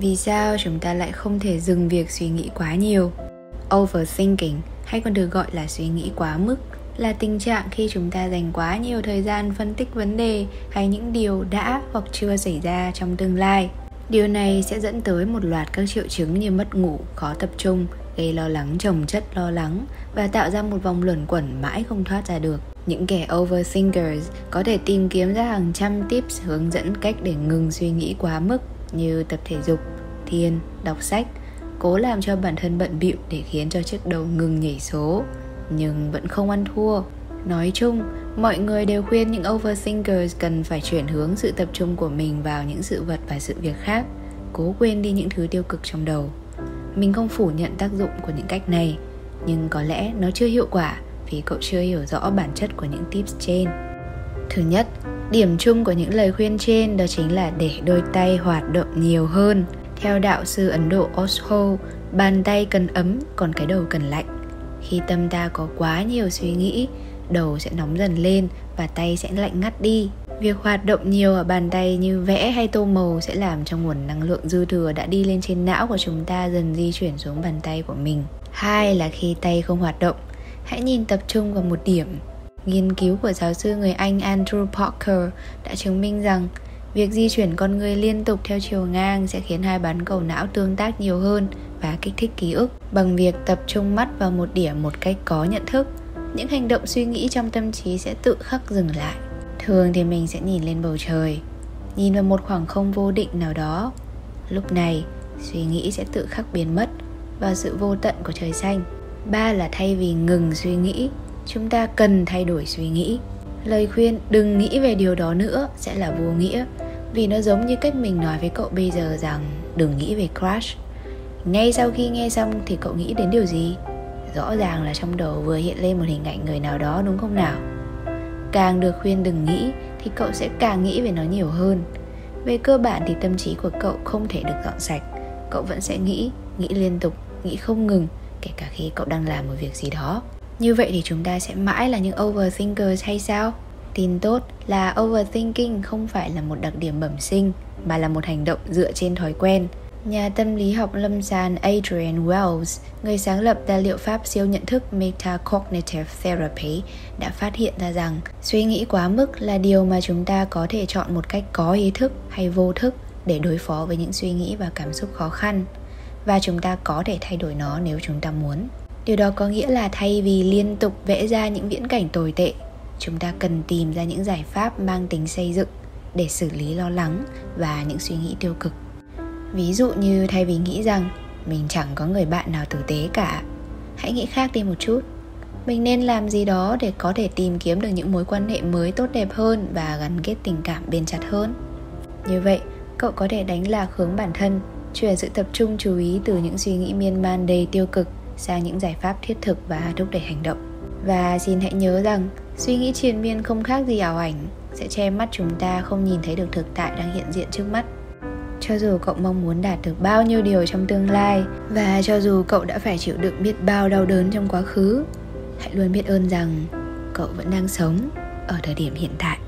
vì sao chúng ta lại không thể dừng việc suy nghĩ quá nhiều? Overthinking, hay còn được gọi là suy nghĩ quá mức, là tình trạng khi chúng ta dành quá nhiều thời gian phân tích vấn đề hay những điều đã hoặc chưa xảy ra trong tương lai. Điều này sẽ dẫn tới một loạt các triệu chứng như mất ngủ, khó tập trung, gây lo lắng, chồng chất lo lắng và tạo ra một vòng luẩn quẩn mãi không thoát ra được. Những kẻ overthinkers có thể tìm kiếm ra hàng trăm tips hướng dẫn cách để ngừng suy nghĩ quá mức như tập thể dục, thiền, đọc sách, cố làm cho bản thân bận bịu để khiến cho chiếc đầu ngừng nhảy số. Nhưng vẫn không ăn thua. Nói chung, mọi người đều khuyên những overthinkers cần phải chuyển hướng sự tập trung của mình vào những sự vật và sự việc khác, cố quên đi những thứ tiêu cực trong đầu. Mình không phủ nhận tác dụng của những cách này, nhưng có lẽ nó chưa hiệu quả vì cậu chưa hiểu rõ bản chất của những tips trên. Thứ nhất điểm chung của những lời khuyên trên đó chính là để đôi tay hoạt động nhiều hơn. Theo đạo sư ấn độ osho, bàn tay cần ấm, còn cái đầu cần lạnh. Khi tâm ta có quá nhiều suy nghĩ, đầu sẽ nóng dần lên và tay sẽ lạnh ngắt đi. Việc hoạt động nhiều ở bàn tay như vẽ hay tô màu sẽ làm cho nguồn năng lượng dư thừa đã đi lên trên não của chúng ta dần di chuyển xuống bàn tay của mình. Hai là khi tay không hoạt động, hãy nhìn tập trung vào một điểm nghiên cứu của giáo sư người anh andrew parker đã chứng minh rằng việc di chuyển con người liên tục theo chiều ngang sẽ khiến hai bán cầu não tương tác nhiều hơn và kích thích ký ức bằng việc tập trung mắt vào một điểm một cách có nhận thức. Những hành động suy nghĩ trong tâm trí sẽ tự khắc dừng lại. Thường thì mình sẽ nhìn lên bầu trời, nhìn vào một khoảng không vô định nào đó. Lúc này, suy nghĩ sẽ tự khắc biến mất vào sự vô tận của trời xanh. Ba là thay vì ngừng suy nghĩ chúng ta cần thay đổi suy nghĩ. Lời khuyên, đừng nghĩ về điều đó nữa, sẽ là vô nghĩa. Vì nó giống như cách mình nói với cậu bây giờ rằng, đừng nghĩ về crush. Ngay sau khi nghe xong thì cậu nghĩ đến điều gì? Rõ ràng là trong đầu vừa hiện lên một hình ảnh người nào đó, đúng không nào? Càng được khuyên đừng nghĩ thì cậu sẽ càng nghĩ về nó nhiều hơn. Về cơ bản thì tâm trí của cậu không thể được dọn sạch. Cậu vẫn sẽ nghĩ nghĩ liên tục, nghĩ không ngừng, kể cả khi cậu đang làm một việc gì đó như vậy thì chúng ta sẽ mãi là những overthinkers hay sao? Tin tốt là overthinking không phải là một đặc điểm bẩm sinh mà là một hành động dựa trên thói quen. Nhà tâm lý học lâm sàng Adrian Wells, người sáng lập tài liệu pháp siêu nhận thức Metacognitive Therapy, đã phát hiện ra rằng suy nghĩ quá mức là điều mà chúng ta có thể chọn một cách có ý thức hay vô thức để đối phó với những suy nghĩ và cảm xúc khó khăn. Và chúng ta có thể thay đổi nó nếu chúng ta muốn. Điều đó có nghĩa là thay vì liên tục vẽ ra những viễn cảnh tồi tệ, chúng ta cần tìm ra những giải pháp mang tính xây dựng để xử lý lo lắng và những suy nghĩ tiêu cực. Ví dụ như thay vì nghĩ rằng mình chẳng có người bạn nào tử tế cả hãy nghĩ khác đi một chút. Mình nên làm gì đó để có thể tìm kiếm được những mối quan hệ mới tốt đẹp hơn và gắn kết tình cảm bền chặt hơn. Như vậy cậu có thể đánh lạc hướng bản thân chuyển sự tập trung chú ý từ những suy nghĩ miên man đầy tiêu cực sang những giải pháp thiết thực và thúc đẩy hành động. Và xin hãy nhớ rằng, suy nghĩ triền miên không khác gì ảo ảnh, sẽ che mắt chúng ta không nhìn thấy được thực tại đang hiện diện trước mắt. Cho dù cậu mong muốn đạt được bao nhiêu điều trong tương lai, và cho dù cậu đã phải chịu đựng biết bao đau đớn trong quá khứ, hãy luôn biết ơn rằng cậu vẫn đang sống ở thời điểm hiện tại.